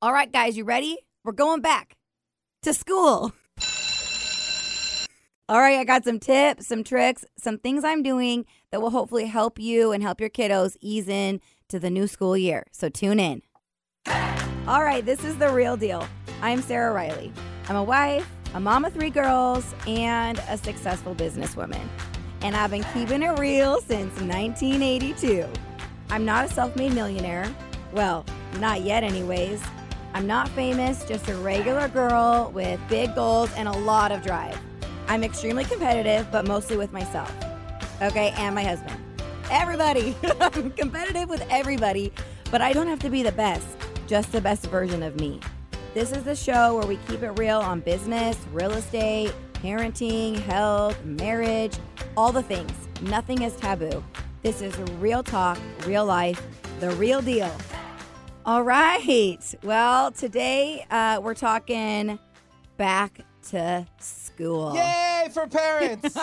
All right, guys, you ready? We're going back to school. All right, I got some tips, some tricks, some things I'm doing that will hopefully help you and help your kiddos ease in to the new school year. So tune in. All right, this is the real deal. I'm Sarah Riley. I'm a wife, a mom of three girls, and a successful businesswoman. And I've been keeping it real since 1982. I'm not a self made millionaire. Well, not yet, anyways. I'm not famous, just a regular girl with big goals and a lot of drive. I'm extremely competitive, but mostly with myself. Okay, and my husband. Everybody. I'm competitive with everybody, but I don't have to be the best, just the best version of me. This is the show where we keep it real on business, real estate, parenting, health, marriage, all the things. Nothing is taboo. This is real talk, real life, the real deal. All right. Well, today uh, we're talking back to school. Yay for parents!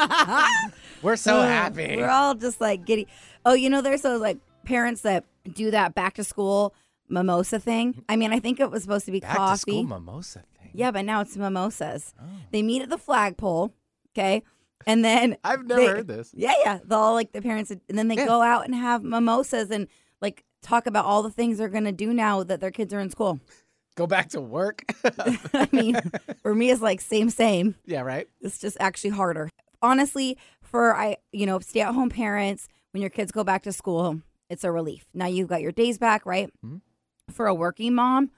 We're so happy. We're all just like giddy. Oh, you know, there's those like parents that do that back to school mimosa thing. I mean, I think it was supposed to be Back coffee. to school mimosa thing. yeah, but now it's mimosas. They meet at the flagpole, okay, and then I've never they- heard this. Yeah, yeah. They'll all like the parents, and then they Yeah. go out and have mimosas and like talk about all the things they're gonna do now that their kids are in school. Go back to work. I mean, for me, it's like same, same. yeah, right. It's just actually harder. Honestly, for I, you know, stay at home parents, when your kids go back to school, it's a relief. Now you've got your days back, right? Mhm. For a working mom,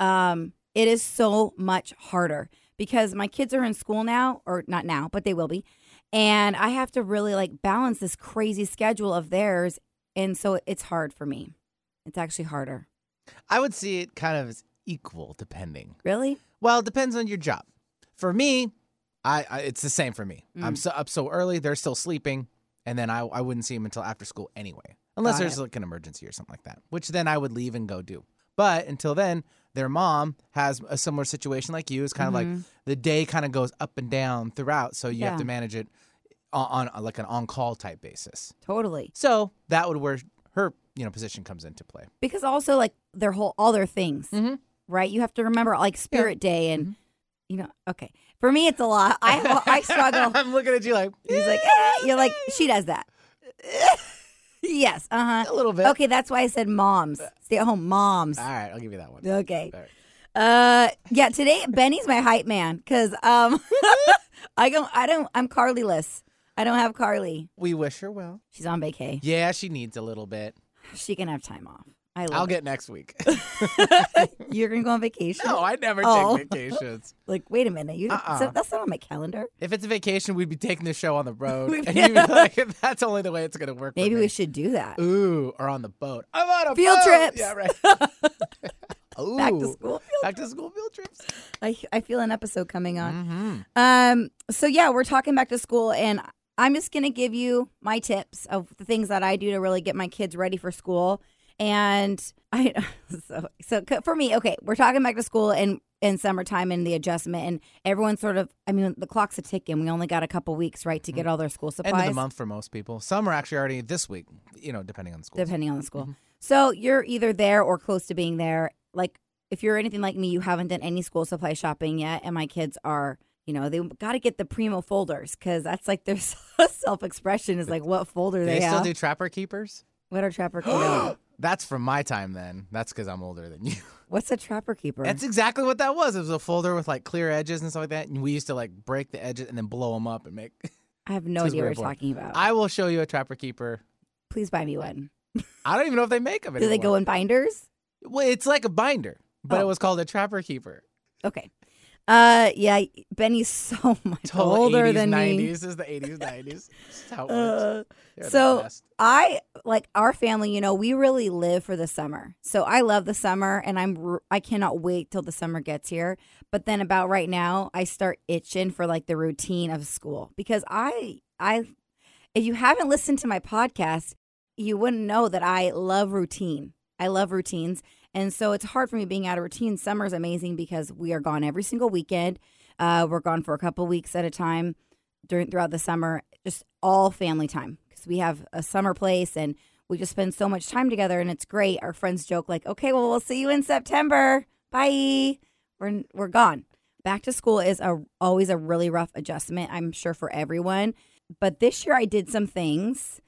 um, it is so much harder because my kids are in school now, or not now, but they will be. And I have to really like balance this crazy schedule of theirs. And so it's hard for me. It's actually harder. I would see it kind of as equal, depending. Really? Well, it depends on your job. For me, I, I it's the same for me. Mm. I'm so up so early; they're still sleeping, and then I I wouldn't see them until after school anyway, unless Got there's it. like an emergency or something like that. Which then I would leave and go do. But until then, their mom has a similar situation like you. It's kind of like the day kind of goes up and down throughout, so you have Mm-hmm. To manage it on, on like an on call type basis. Totally. So that would where her you know position comes into play. because also like their whole all their things Mhm. right? You have to remember like spirit day and you know okay. For me it's a lot. I i struggle. I'm looking at you like he's like eh. you're like she does that. Yes uh-huh. A little bit. okay that's why i said moms. Stay at home moms. All right, I'll give you that one. okay. All right. uh yeah today benny's my hype man because um i don't i don't i'm carly-less i don't have carly We wish her well. she's on vacay Yeah, she needs a little bit. she can have time off i love I'll it. get next week. you're gonna go on vacation no, I never Oh. take vacations. Like, wait a minute. You Uh-uh. so that's not on my calendar. If it's a vacation, we'd be taking the show on the road. And you'd be like, that's only the way it's gonna work. Maybe me." we should do that. Ooh, or on the boat. I'm on a Field boat! trips. Yeah, right. Ooh, Back to school. Back to school field trips. I, I feel an episode coming on. Mm-hmm. Um. So yeah, we're talking back to school, and I'm just gonna give you my tips of the things that I do to really get my kids ready for school. And I so so for me, okay, we're talking back to school and in summertime and the adjustment, and everyone's sort of. I mean, the clock's a ticking. We only got a couple weeks, right, to get mm. all their school supplies. End of the month for most people. Some are actually already this week. You know, depending on the school. depending on the school. Mm-hmm. So you're either there or close to being there. Like if you're anything like me, you haven't done any school supply shopping yet, and my kids are. You know, they got to get the primo folders because that's like their self expression is like what folder Do they, they still have. do trapper keepers? what are trapper keepers? That's from my time then. That's because I'm older than you. What's a trapper keeper? That's exactly what that was. It was a folder with like clear edges and stuff like that. And we used to like break the edges and then blow them up and make. I have no idea what you're talking about. I will show you a trapper keeper. Please buy me one. I don't even know if they make them Anymore. Do they go in binders? Well, it's like a binder, but oh. it Oh. was called a trapper keeper. Okay. Uh, yeah, Benny's so much Total older 80s, than 90s me. is the 80s, 90s. That's how it. Uh, so. I like our family. You know, we really live for the summer. So I love the summer, and I'm I cannot wait till the summer gets here. But then about right now, I start itching for like the routine of school because I I if you haven't listened to my podcast, you wouldn't know that I love routine. I love routines. And so it's hard for me being out of routine. Summer's amazing because we are gone every single weekend. Uh, we're gone for a couple weeks at a time during throughout the summer, just all family time because we have a summer place and we just spend so much time together and it's great. Our friends joke like, "Okay, well, we'll see you in September. bye. We're we're gone. Back to school is a always a really rough adjustment, I'm sure for everyone. But this year I did some things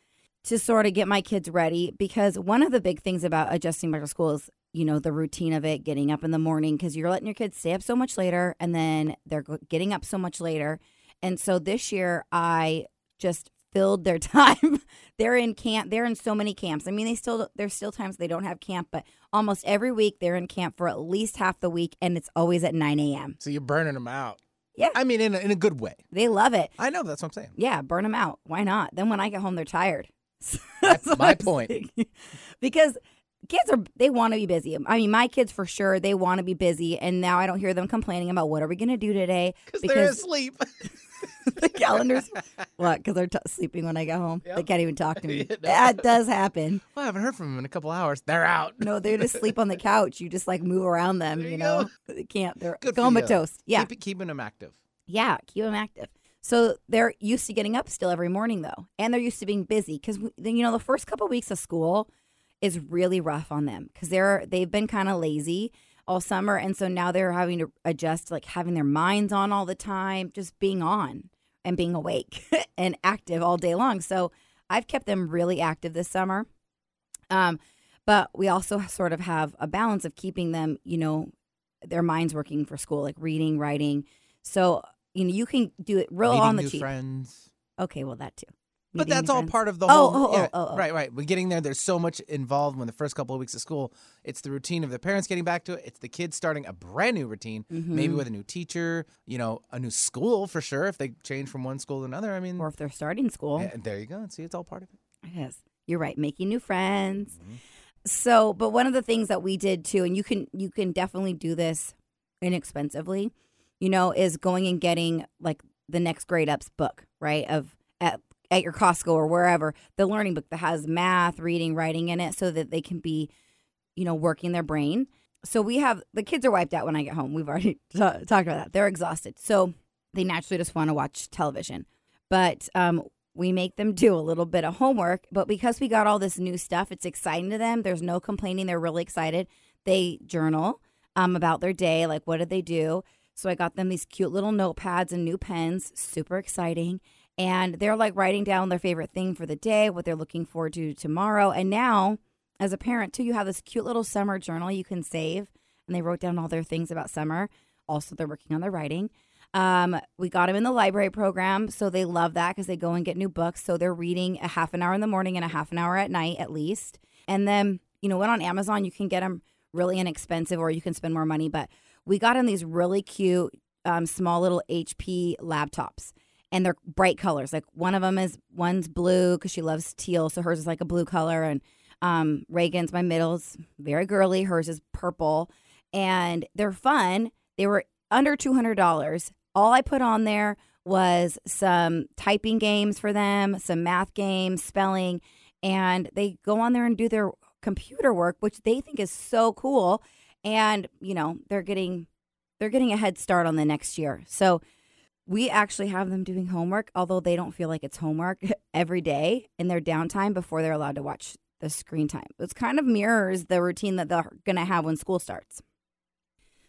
to sort of get my kids ready because one of the big things about adjusting back to school is you know the routine of it getting up in the morning because you're letting your kids stay up so much later and then they're getting up so much later and so this year i just filled their time they're in camp they're in so many camps i mean they still there's still times they don't have camp but almost every week they're in camp for at least half the week and it's always at 9 a.m So you're burning them out. Yeah. I mean, in a, in a good way. they love it I know that's what I'm saying. yeah burn them out why not then when i get home they're tired That's my point. because kids are they want to be busy. I mean my kids for sure they want to be busy and now i don't hear them complaining about what are we going to do today? Because they're asleep. the calendars what? Because they're t- sleeping when i get home. They can't even talk to me. that does happen. Well, I haven't heard from them in a couple hours. They're out. no they just sleep on the couch. You just like move around them you you know? they can't they're Good comatose yeah. Keep, keeping them active. yeah, keep them active. So they're used to getting up still every morning though, and they're used to being busy because you know the first couple weeks of school is really rough on them because they're they've been kind of lazy all summer, and so now they're having to adjust to like having their minds on all the time, just being on and being awake and active all day long. So I've kept them really active this summer. Um, but we also sort of have a balance of keeping them, you know, their minds working for school, like reading, writing. So you know you can do it real Meeting on the cheap. friends. Okay, well that too. But that's all friends. part of the Oh, whole. oh, yeah, oh, oh, oh. Right, right. We're getting there. There's so much involved when the first couple of weeks of school. It's the routine of the parents getting back to it. It's the kids starting a brand new routine, maybe Mhm. with a new teacher, you know, a new school for sure. If they change from one school to another, I mean, Or if they're starting school. yeah, there you go. See, it's all part of it. Yes, you're right. Making new friends. Mm-hmm. So, but one of the things that we did too, and you can you can definitely do this inexpensively, you know, is going and getting like the next grade up's book, right? Of at your Costco or wherever, the learning book that has math, reading, writing in it, so that they can be, you know, working their brain. So we have the kids are wiped out when I get home. We've already t- talked about that. They're exhausted, so they naturally just want to watch television. But um, we make them do a little bit of homework. But because we got all this new stuff, it's exciting to them. There's no complaining. They're really excited. They journal um, about their day, like what did they do. So I got them these cute little notepads and new pens, super exciting. And they're like writing down their favorite thing for the day, what they're looking forward to tomorrow. And now, as a parent, too, you have this cute little summer journal you can save. And they wrote down all their things about summer. Also, they're working on their writing. Um, we got them in the library program, so they love that because they go and get new books. So they're reading a half an hour in the morning and a half an hour at night at least. And then, you know, when on Amazon, you can get them really inexpensive or you can spend more money. But we got them these really cute, um, small little HP laptops. And they're bright colors. Like one of them is one's blue because she loves teal, so hers is like a blue color. And um, Reagan's my middle's very girly. Hers is purple, and they're fun. They were under two hundred dollars. All I put on there was some typing games for them, some math games, spelling, and they go on there and do their computer work, which they think is so cool. And you know they're getting they're getting a head start on the next year. So we actually have them doing homework, although they don't feel like it's homework every day in their downtime before they're allowed to watch the screen time. It's kind of mirrors the routine that they're going to have when school starts.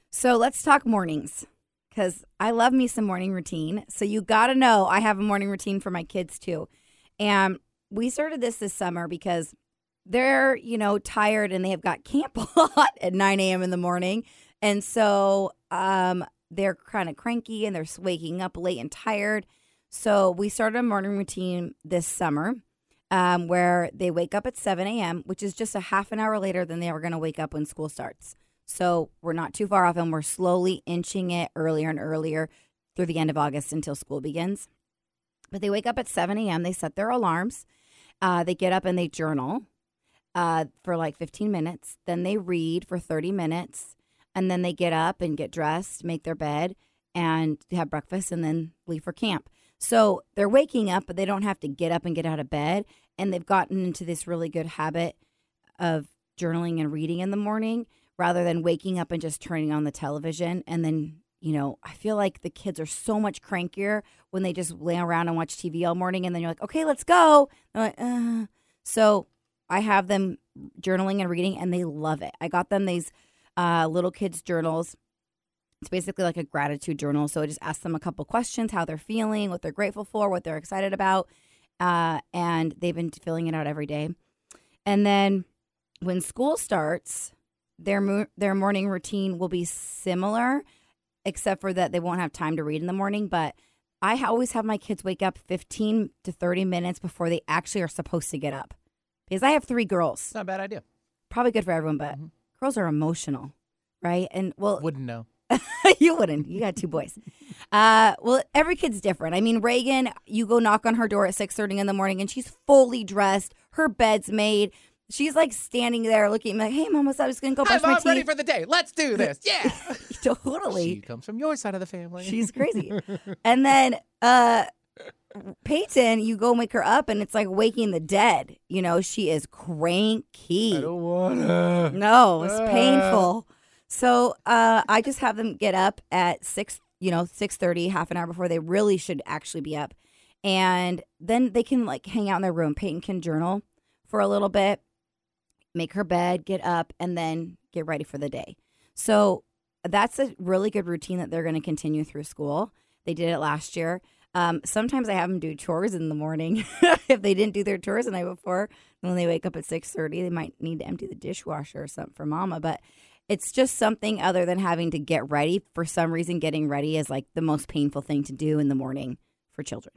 So let's talk mornings because I love me some morning routine. So you got to know I have a morning routine for my kids too. And we started this this summer because they're, you know, tired and they have got camp a lot at 9 a.m. in the morning. And so um, they're kind of cranky and they're waking up late and tired. So we started a morning routine this summer um, where they wake up at 7 a.m., which is just a half an hour later than they were going to wake up when school starts. So we're not too far off and we're slowly inching it earlier and earlier through the end of August until school begins. But they wake up at 7 a.m., they set their alarms, uh, they get up and they journal uh, for like 15 minutes, then they read for 30 minutes, and then they get up and get dressed, make their bed, and have breakfast, and then leave for camp. So they're waking up, but they don't have to get up and get out of bed. And they've gotten into this really good habit of journaling and reading in the morning rather than waking up and just turning on the television. And then, you know, I feel like the kids are so much crankier when they just lay around and watch TV all morning. And then you're like, okay, let's go. Like, uh. So I have them journaling and reading, and they love it. I got them these uh, little kids' journals. It's basically like a gratitude journal. So it just asks them a couple questions, how they're feeling, what they're grateful for, what they're excited about. Uh, and they've been filling it out every day. And then when school starts, their mo- their morning routine will be similar, except for that they won't have time to read in the morning. But I always have my kids wake up 15 to 30 minutes before they actually are supposed to get up. Because I have three girls. It's not a bad idea. Probably good for everyone, but Mhm. Girls are emotional, right? And well, Wouldn't know. you wouldn't. You got two boys. Uh, well, every kid's different. I mean, Reagan, you go knock on her door at six thirty in the morning, and she's fully dressed. Her bed's made. She's like standing there looking at me like, "Hey, mom, what's up? I was gonna go brush my Mom, ready for the day. Let's do this. Yeah. totally. She comes from your side of the family. She's crazy. and then uh Peyton, you go wake her up and it's like waking the dead. You know, she is cranky. I don't wanna. No, it's Ah. painful. So uh I just have them get up at six, you know, six thirty, half an hour before they really should actually be up. And then they can like hang out in their room. Peyton can journal for a little bit, make her bed, get up, and then get ready for the day. So that's a really good routine that they're going to continue through school. They did it last year. Um, sometimes I have them do chores in the morning if they didn't do their chores the night before. When they wake up at six thirty, they might need to empty the dishwasher or something for Mama. But it's just something other than having to get ready. For some reason, getting ready is like the most painful thing to do in the morning for children.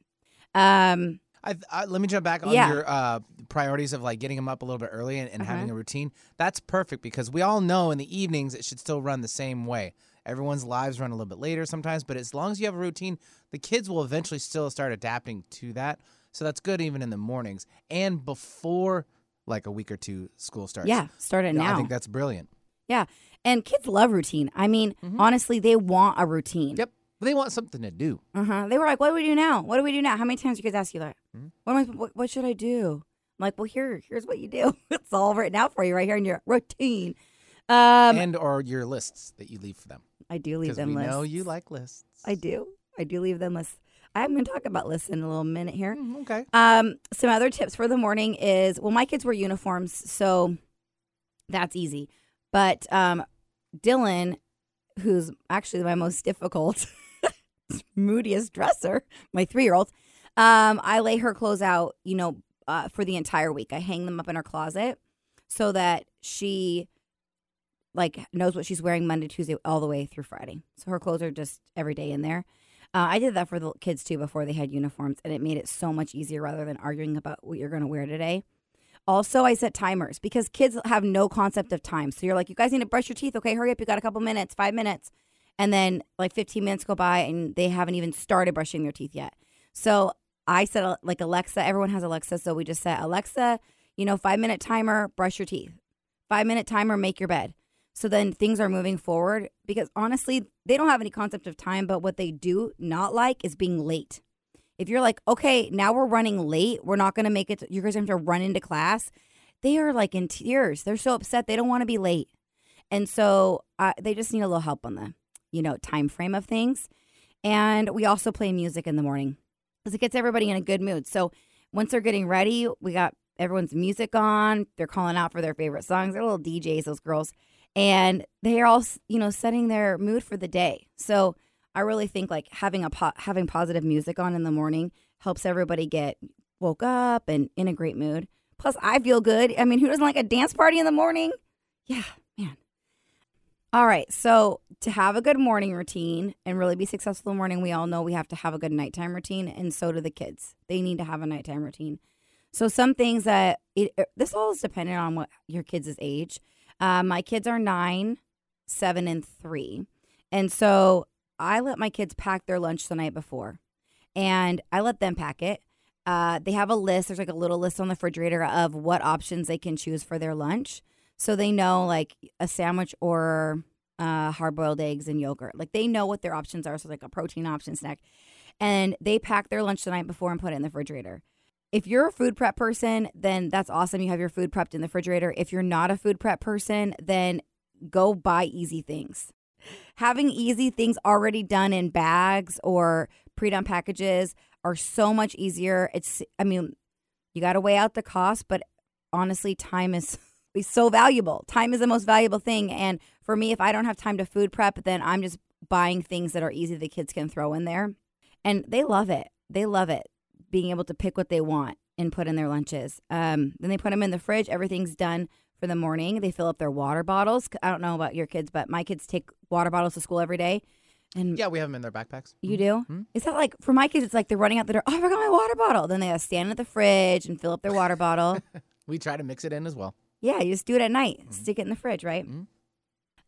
Um, I, I, let me jump back on Yeah. your uh, priorities of like getting them up a little bit early and, and Uh-huh. having a routine. That's perfect because we all know in the evenings it should still run the same way. Everyone's lives run a little bit later sometimes, but as long as you have a routine, the kids will eventually still start adapting to that. So that's good even in the mornings and before like a week or two school starts. yeah, start it Yeah, now. I think that's brilliant. yeah, and kids love routine. I mean, Mhm. honestly, they want a routine. Yep. But they want something to do. Uh huh. They were like, "What do we do now? What do we do now?" How many times do you guys ask you that? Hmm? What am I? What, what should I do? I'm like, "Well, here, here's what you do. it's all written out for you right here in your routine." Um, and or your lists that you leave for them. I do leave them we lists. know you like lists. I do. I do leave them lists. I'm going to talk about lists in a little minute here. Mm, okay. Um, some other tips for the morning is well, my kids wear uniforms, so that's easy. But um, Dylan, who's actually my most difficult, moodiest dresser, my three year old, um, I lay her clothes out, you know, uh, for the entire week. I hang them up in her closet so that she like knows what she's wearing Monday, Tuesday, all the way through Friday. So her clothes are just every day in there. Uh, I did that for the kids too before they had uniforms, and it made it so much easier rather than arguing about what you're going to wear today. Also, I set timers because kids have no concept of time. So you're like, you guys need to brush your teeth. Okay, hurry up. You got a couple minutes, five minutes. And then like 15 minutes go by and they haven't even started brushing their teeth yet. So I a- like Alexa, everyone has Alexa. So we just set Alexa, you know, five minute timer, brush your teeth. Five minute timer, make your bed. So then things are moving forward because honestly, they don't have any concept of time, but what they do not like is being late. If you're like, okay, now we're running late, we're not going to make it, you guys have to run into class. They are like in tears. They're so upset. They don't want to be late. And so uh, they just need a little help on the, you know, time frame of things. And we also play music in the morning because it gets everybody in a good mood. So once they're getting ready, we got everyone's music on. They're calling out for their favorite songs. They're little DJs, those girls. And they are all, you know, setting their mood for the day. So I really think like having a po- having positive music on in the morning helps everybody get woke up and in a great mood. Plus, I feel good. I mean, who doesn't like a dance party in the morning? Yeah, man. All right. So, to have a good morning routine and really be successful in the morning, we all know we have to have a good nighttime routine, and so do the kids. They need to have a nighttime routine. So, some things that it, uh, this all is dependent on what your kids' age. Uh, my kids are nine, seven, and three. And so I let my kids pack their lunch the night before, and I let them pack it. Uh, they have a list. There's like a little list on the refrigerator of what options they can choose for their lunch, so they know like a sandwich or uh, hard boiled eggs and yogurt. Like they know what their options are. So like a protein option snack, and they pack their lunch the night before and put it in the refrigerator. If you're a food prep person, then that's awesome. You have your food prepped in the refrigerator. If you're not a food prep person, then go buy easy things having easy things already done in bags or pre-done packages are so much easier. It's I mean, you got to weigh out the cost, but honestly, time is is so valuable. Time is the most valuable thing. And for me, if I don't have time to food prep, then I'm just buying things that are easy the kids can throw in there. And they love it. They love it being able to pick what they want and put in their lunches. Um, then they put them in the fridge. Everything's done for the morning. They fill up their water bottles. I don't know about your kids, but my kids take water bottles to school every day. And Yeah, we have them in their backpacks. you do? Mhm. Is that like for my kids? It's like they're running out the door. Oh, I forgot my water bottle. Then they gotta stand at the fridge and fill up their water bottle. We try to mix it in as well. Yeah, you just do it at night. Stick it in the fridge, right? Mhm.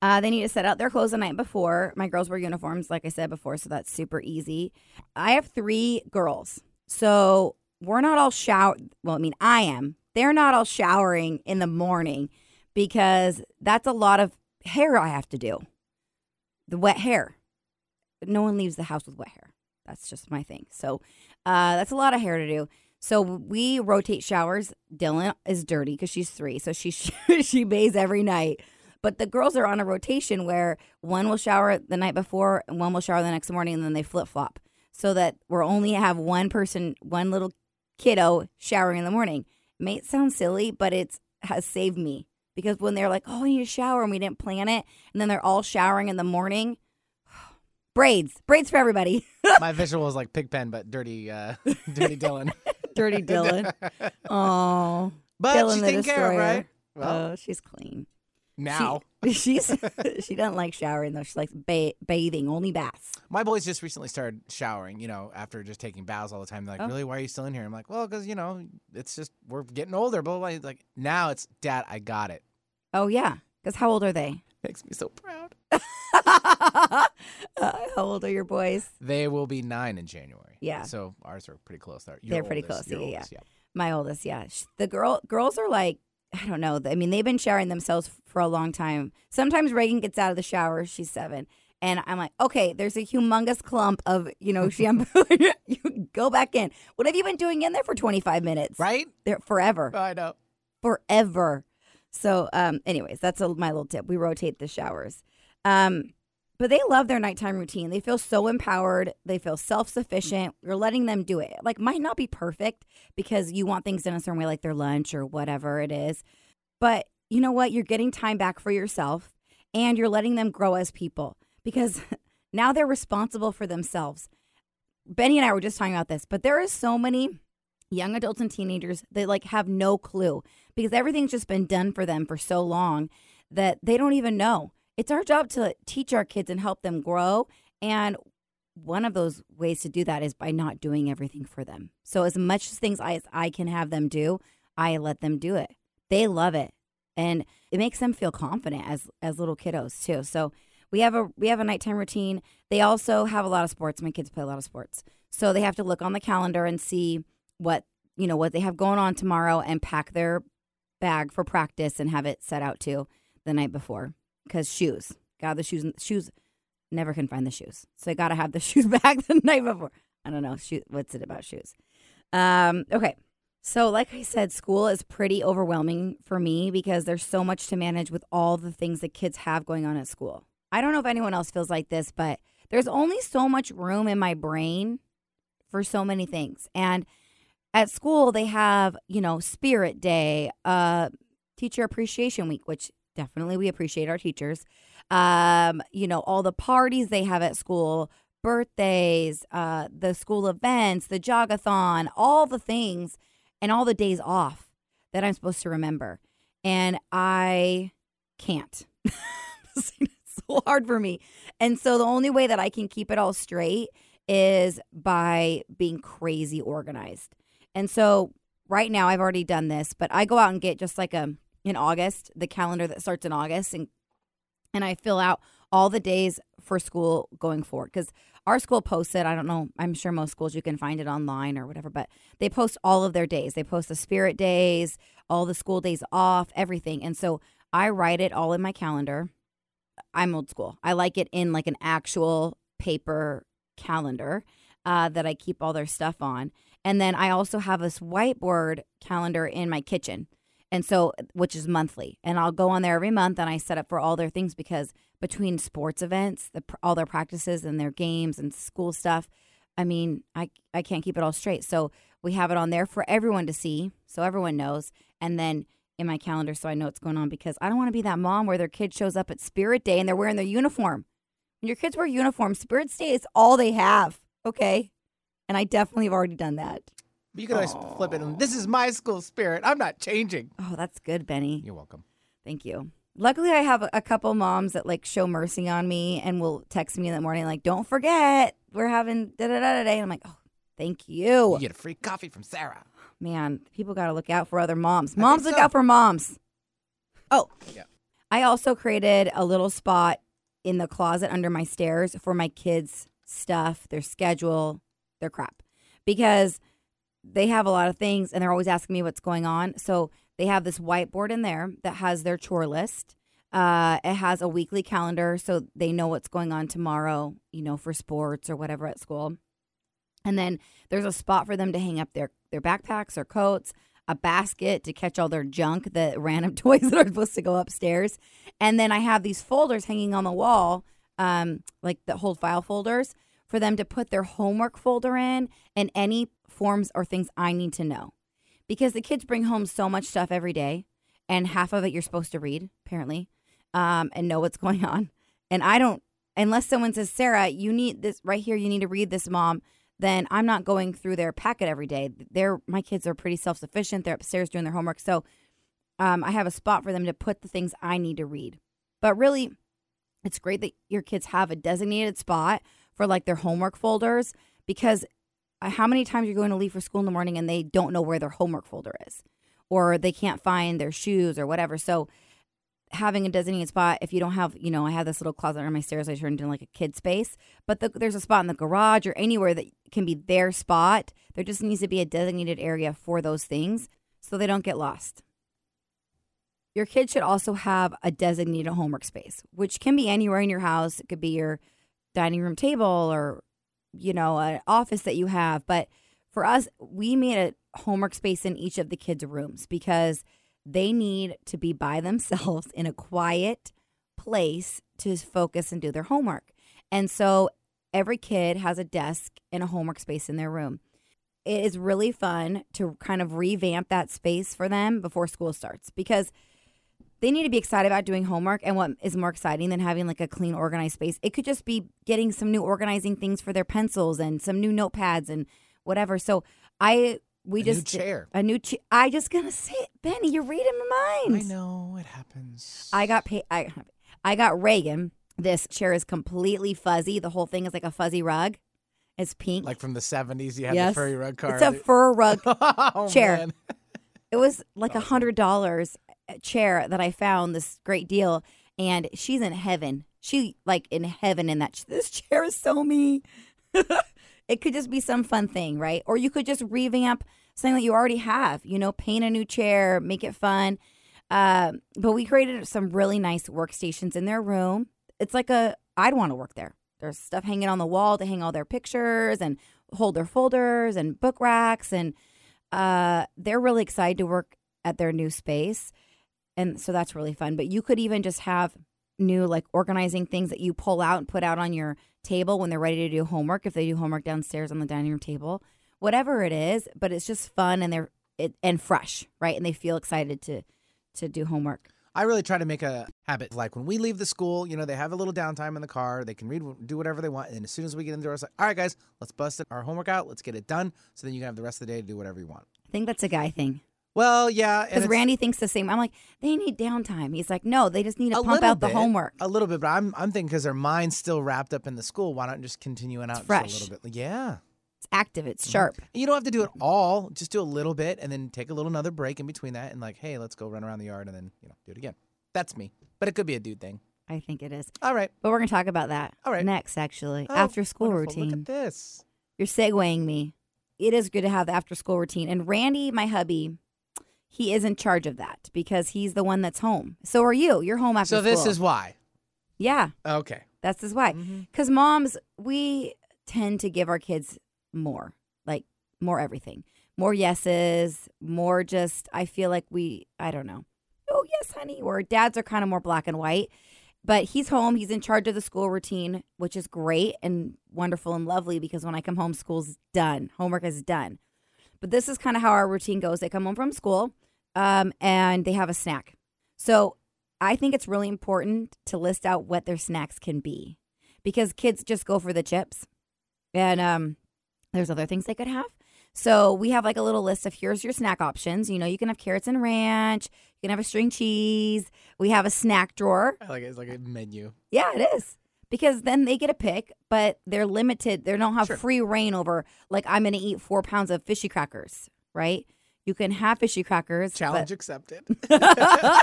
Uh, they need to set out their clothes the night before. My girls wear uniforms, like I said before, so that's super easy. I have three girls, so we're not all shower. Well, I mean, I am. They're not all showering in the morning because that's a lot of hair I have to do. The wet hair. No one leaves the house with wet hair. That's just my thing. So uh, that's a lot of hair to do. So we rotate showers. Dylan is dirty because she's three, so she she bathes every night. But the girls are on a rotation where one will shower the night before and one will shower the next morning, and then they flip flop, so that we're only have one person, one little kiddo showering in the morning. It may sound silly, but it's has saved me because when they're like, "Oh, I need to shower," and we didn't plan it, and then they're all showering in the morning. Braids, braids for everybody. My visual is like Pigpen, but dirty, uh, dirty Dylan. Dirty Dylan. Oh, But Dylan she's taken care of, right? Well, oh, she's clean. Now She, she's she doesn't like showering though. She likes ba- bathing, only baths. my boys just recently started showering. You know, after just taking baths all the time. They're like, Oh. really? Why are you still in here? I'm like, well, because you know, it's just we're getting older. Blah blah. blah. Like now, it's Dad. I got it. Oh yeah, because how old are they? Makes me so proud. uh, how old are your boys? They will be nine in January. Yeah. So ours are pretty close. They're pretty oldest- close, your yeah, yeah. My oldest, yeah. The girl girls are like I don't know. I mean, they've been showering themselves for a long time. Sometimes Reagan gets out of the shower. She's seven. And I'm like, okay, there's a humongous clump of, you know, shampoo. you go back in. What have you been doing in there for 25 minutes? Right? There forever. I know. forever. So, um, anyways, that's a, my little tip. We rotate the showers. Um, but they love their nighttime routine. They feel so empowered. They feel self sufficient. You're letting them do it. Like, might not be perfect because you want things done a certain way, like their lunch or whatever it is. But you know what? You're getting time back for yourself and you're letting them grow as people because now they're responsible for themselves. Benny and I were just talking about this, but there is so many young adults and teenagers that like have no clue because everything's just been done for them for so long that they don't even know. It's our job to teach our kids and help them grow. And one of those ways to do that is by not doing everything for them. So as much as things I, as I can have them do, I let them do it. They love it. And it makes them feel confident as as little kiddos too. So we have a we have a nighttime routine. They also have a lot of sports. My kids play a lot of sports. So they have to look on the calendar and see what you know what they have going on tomorrow and pack their bag for practice and have it set out to the night before because shoes. Got the shoes shoes never can find the shoes. So I got to have the shoes back the night before. I don't know. Shoe, what's it about shoes? Um okay. So like i said school is pretty overwhelming for me because there's so much to manage with all the things that kids have going on at school. I don't know if anyone else feels like this but there's only so much room in my brain for so many things. And at school they have you know spirit day uh teacher appreciation week which definitely we appreciate our teachers. Um you know all the parties they have at school birthdays uh the school events the jogathon all the things and all the days off that i'm supposed to remember. And i can't. It's so hard for me. And so the only way that i can keep it all straight is by being crazy organized. And so right now I've already done this, but I go out and get just like a in August, the calendar that starts in August and and I fill out all the days for school going forward cuz our school posts it. I don't know. I'm sure most schools you can find it online or whatever, but they post all of their days. They post the spirit days, all the school days off, everything. And so I write it all in my calendar. I'm old school. I like it in like an actual paper calendar uh, that I keep all their stuff on. And then I also have this whiteboard calendar in my kitchen. And so, which is monthly. And I'll go on there every month and I set up for all their things because between sports events, the, all their practices and their games and school stuff, I mean, I, I can't keep it all straight. So we have it on there for everyone to see. So everyone knows. And then in my calendar so I know what's going on because I don't want to be that mom where their kid shows up at Spirit Day and they're wearing their uniform. When your kids wear uniforms, Spirit Day is all they have. Okay. And I definitely have already done that. But you can always flip it. And this is my school spirit. I'm not changing. Oh, that's good, Benny. You're welcome. Thank you. Luckily, I have a couple moms that like show mercy on me and will text me in the morning, like, don't forget, we're having da da da today. And I'm like, oh, thank you. You get a free coffee from Sarah. Man, people got to look out for other moms. Moms look so. out for moms. Oh, Yeah. I also created a little spot in the closet under my stairs for my kids' stuff, their schedule, their crap, because they have a lot of things and they're always asking me what's going on. So they have this whiteboard in there that has their chore list. Uh, it has a weekly calendar so they know what's going on tomorrow, you know, for sports or whatever at school. And then there's a spot for them to hang up their, their backpacks or coats, a basket to catch all their junk, the random toys that are supposed to go upstairs. And then I have these folders hanging on the wall, um, like the hold file folders, for them to put their homework folder in and any forms or things I need to know. Because the kids bring home so much stuff every day, and half of it you're supposed to read, apparently, um, and know what's going on. And I don't, unless someone says, Sarah, you need this right here, you need to read this, mom, then I'm not going through their packet every day. They're, my kids are pretty self sufficient. They're upstairs doing their homework. So um, I have a spot for them to put the things I need to read. But really, it's great that your kids have a designated spot for like their homework folders because Uh, how many times you're going to leave for school in the morning and they don't know where their homework folder is or they can't find their shoes or whatever. So having a designated spot, if you don't have, you know, I have this little closet under my stairs I turned into like a kid space, but the, there's a spot in the garage or anywhere that can be their spot. There just needs to be a designated area for those things so they don't get lost. Your kid should also have a designated homework space, which can be anywhere in your house. It could be your dining room table or, you know, an office that you have. But for us, we made a homework space in each of the kids' rooms because they need to be by themselves in a quiet place to focus and do their homework. And so every kid has a desk and a homework space in their room. It is really fun to kind of revamp that space for them before school starts because they need to be excited about doing homework. And what is more exciting than having like a clean, organized space? It could just be getting some new organizing things for their pencils and some new notepads and whatever. So I we A new just chair. a new chair. I just gonna say it, Benny. You're reading my mind. I know it happens. I got paid. I I got Reagan. This chair is completely fuzzy. The whole thing is like a fuzzy rug. It's pink. like from the 70s. You had Yes. the furry rug car. it's a fur rug. oh, chair. man. It was like a hundred dollars chair that I found. This great deal, and she's in heaven. She like in heaven in that. This chair is so me. it could just be some fun thing, right? Or you could just revamp something that you already have. You know, paint a new chair, make it fun. Uh, but we created some really nice workstations in their room. It's like a I'd want to work there. There's stuff hanging on the wall to hang all their pictures and hold their folders and book racks and uh, they're really excited to work at their new space. And so that's really fun. But you could even just have new, like organizing things that you pull out and put out on your table when they're ready to do homework, if they do homework downstairs on the dining room table, whatever it is. But it's just fun and they're it, and fresh, right? And they feel excited to to do homework. I really try to make a habit. Like when we leave the school, you know, they have a little downtime in the car. They can read, do whatever they want. And as soon as we get in the door, it's like, all right, guys, let's bust our homework out. Let's get it done. So then you can have the rest of the day to do whatever you want. I think that's a guy thing. Well, yeah. Because Randy thinks the same. I'm like, they need downtime. He's like, no, they just need to pump out the homework. A little bit, but I'm, I'm thinking because their mind's still wrapped up in the school, why not just continue it out fresh. a little bit? Yeah. It's active. It's Mm-hmm. sharp. You don't have to do it all. Just do a little bit and then take a little another break in between that and like, hey, let's go run around the yard and then, you know, do it again. That's me. But it could be a dude thing. I think it is. All right. But we're gonna talk about that. All right. Next, actually, Oh, after school wonderful. Look routine. at this. You're segueing me. It is good to have the after school routine. And Randy, my hubby, he is in charge of that because he's the one that's home. So are you. You're home after So this school. is why. yeah, Okay. that's is why. Mm-hmm. Because moms, we tend to give our kids more, like more everything, more yeses, more just. I feel like we. I don't know. Oh yes, honey. Or dads are kind of more black and white. But he's home. He's in charge of the school routine, which is great and wonderful and lovely because when I come home, school's done. Homework is done. But this is kind of how our routine goes. They come home from school. um, and they have a snack. So I think it's really important to list out what their snacks can be because kids just go for the chips. And um, there's other things they could have. So we have like a little list of here's your snack options. You know, you can have carrots and ranch, you can have a string cheese. We have a snack drawer. I like it. It's like a menu. Yeah, it is. Because then they get a pick, but they're limited. They don't have Sure. free rein over, like, I'm going to eat four pounds of fishy crackers, right? You can have fishy crackers. but- Challenge accepted.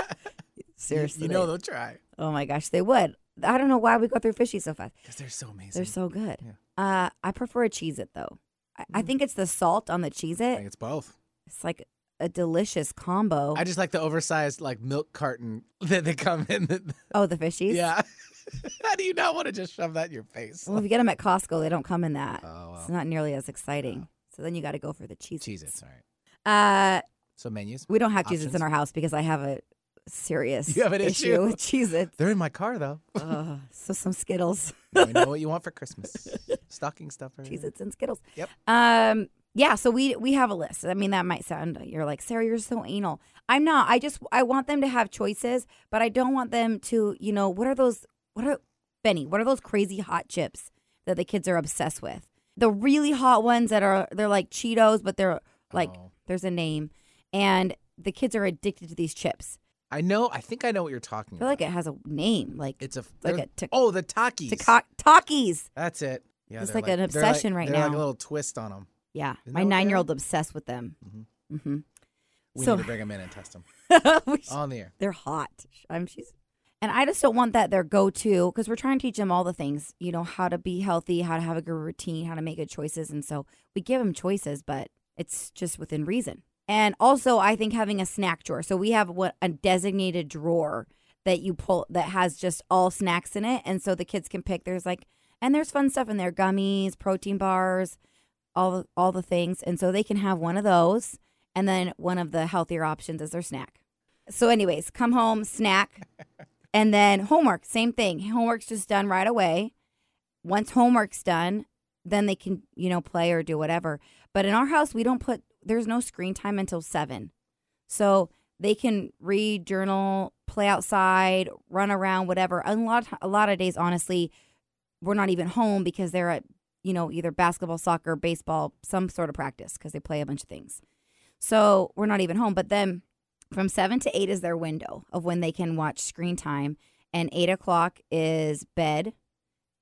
Seriously. You know they'll try oh my gosh, they would. I don't know why we go through fishy so fast. because they're so amazing. They're so good. Yeah. Uh, I prefer a Cheez It, though. I, I think it's the salt on the Cheez I It. think it's both. It's like a delicious combo. I just like the oversized like milk carton that they come in. The, oh, the fishies? yeah. How do you not want to just shove that in your face? Well, if you get them at Costco, they don't come in that. Oh, well. It's not nearly as exciting. So then you got to go for the cheese. Cheese it. Sorry. Uh, So menus. we don't have cheese in our house because I have a serious You have an issue? with Cheez Its. They're in my car though. so some Skittles, we know what you want for Christmas. Stocking stuffer. Cheez Its and Skittles. Yep. Um, yeah, so we we have a list. I mean, that might sound you're like Sarah, you're so anal. I'm not. I just I want them to have choices, but I don't want them to. You know, what are those? What are Benny? What are those crazy hot chips that the kids are obsessed with? The really hot ones that are they're like Cheetos, but they're like Oh. there's a name, and the kids are addicted to these chips. I know. I think I know what you're talking I feel about. like it has a name, like it's a like a ta- oh the Takis. Taka- Takis. That's it. Yeah, It's they're like an obsession right they're Like now. a little twist on them. Yeah, Isn't my that what they nine year old obsessed with them. Mhm. Mm-hmm. We So- need to bring them in and test them on the air. they're hot. I'm she's and I just don't want that their go to because we're trying to teach them all the things, you know, how to be healthy, how to have a good routine, how to make good choices. And so we give them choices, but it's just within reason. And also, I think having a snack drawer. So we have what a designated drawer that you pull that has just all snacks in it. And so the kids can pick. There's like, and there's fun stuff in there gummies, protein bars, all the, all the things. And so they can have one of those. And then one of the healthier options is their snack. So, anyways, come home, snack, and then homework. Same thing. Homework's just done right away. Once homework's done, then they can, you know, play or do whatever. But in our house, we don't put. There's no screen time until seven, so they can read, journal, play outside, run around, whatever. A lot, a lot of days, honestly, we're not even home because they're at, you know, either basketball, soccer, baseball, some sort of practice because they play a bunch of things. So we're not even home. But then from seven to eight is their window of when they can watch screen time, and eight o'clock is bed,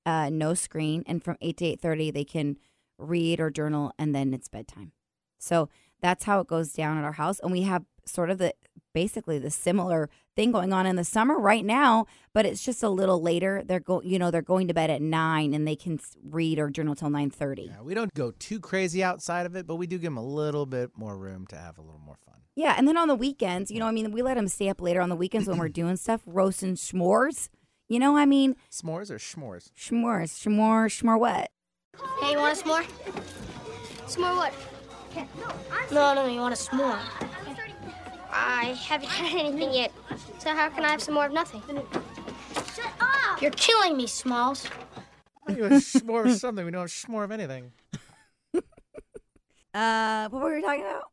uh, no screen, and from eight to eight thirty they can read or journal, and then it's bedtime. So that's how it goes down at our house, and we have sort of the basically the similar thing going on in the summer right now, but it's just a little later. They're go, you know, they're going to bed at nine, and they can read or journal till nine thirty. Yeah, we don't go too crazy outside of it, but we do give them a little bit more room to have a little more fun. Yeah, and then on the weekends, you know, I mean, we let them stay up later on the weekends when we're doing stuff, roasting s'mores. You know, I mean, S'mores or s'mores? s'mores, s'more, s'more what? Hey, you want a s'more? S'more what? No, no, you want a s'more. I haven't had anything yet, so how can I have some more of nothing? Shut up! You're killing me, Smalls. You a s'more of something. We don't s'more of anything. Uh, what were we talking about?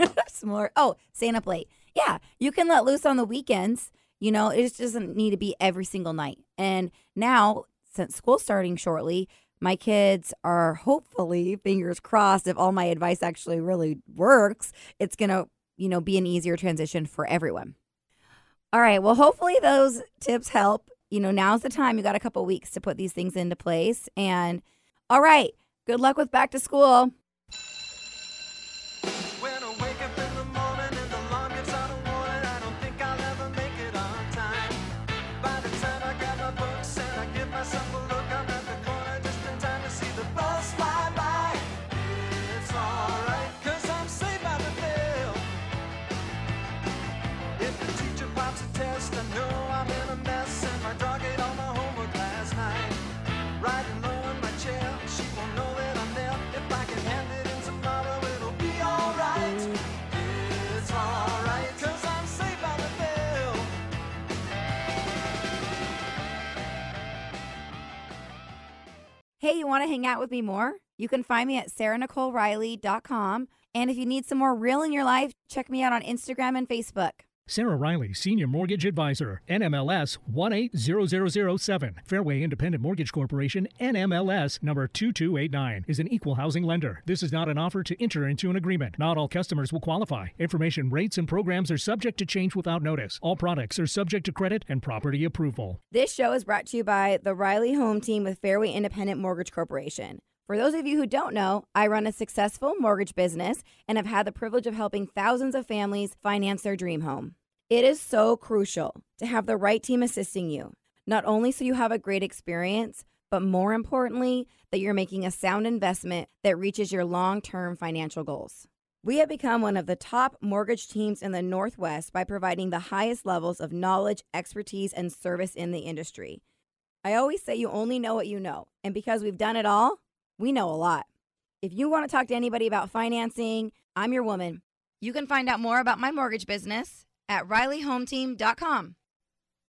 s'more. Oh, staying up late. Yeah, you can let loose on the weekends. You know, it just doesn't need to be every single night. And now, since school's starting shortly, my kids are hopefully, fingers crossed, if all my advice actually really works, it's going to, you know, be an easier transition for everyone. All right. Well, hopefully those tips help. You know, now's the time. You got a couple weeks to put these things into place. And all right, good luck with back to school. Hey, you want to hang out with me more? You can find me at sarahnicoleriley.com And if you need some more real in your life, check me out on Instagram and Facebook. Sarah Riley, Senior Mortgage Advisor, NMLS 180007. Fairway Independent Mortgage Corporation, NMLS number 2289, is an equal housing lender. This is not an offer to enter into an agreement. Not all customers will qualify. Information, rates, and programs are subject to change without notice. All products are subject to credit and property approval. This show is brought to you by the Riley Home Team with Fairway Independent Mortgage Corporation. For those of you who don't know, I run a successful mortgage business and have had the privilege of helping thousands of families finance their dream home. It is so crucial to have the right team assisting you, not only so you have a great experience, but more importantly, that you're making a sound investment that reaches your long term financial goals. We have become one of the top mortgage teams in the Northwest by providing the highest levels of knowledge, expertise, and service in the industry. I always say you only know what you know, and because we've done it all, we know a lot. If you want to talk to anybody about financing, I'm your woman. You can find out more about my mortgage business at rileyhometeam.com.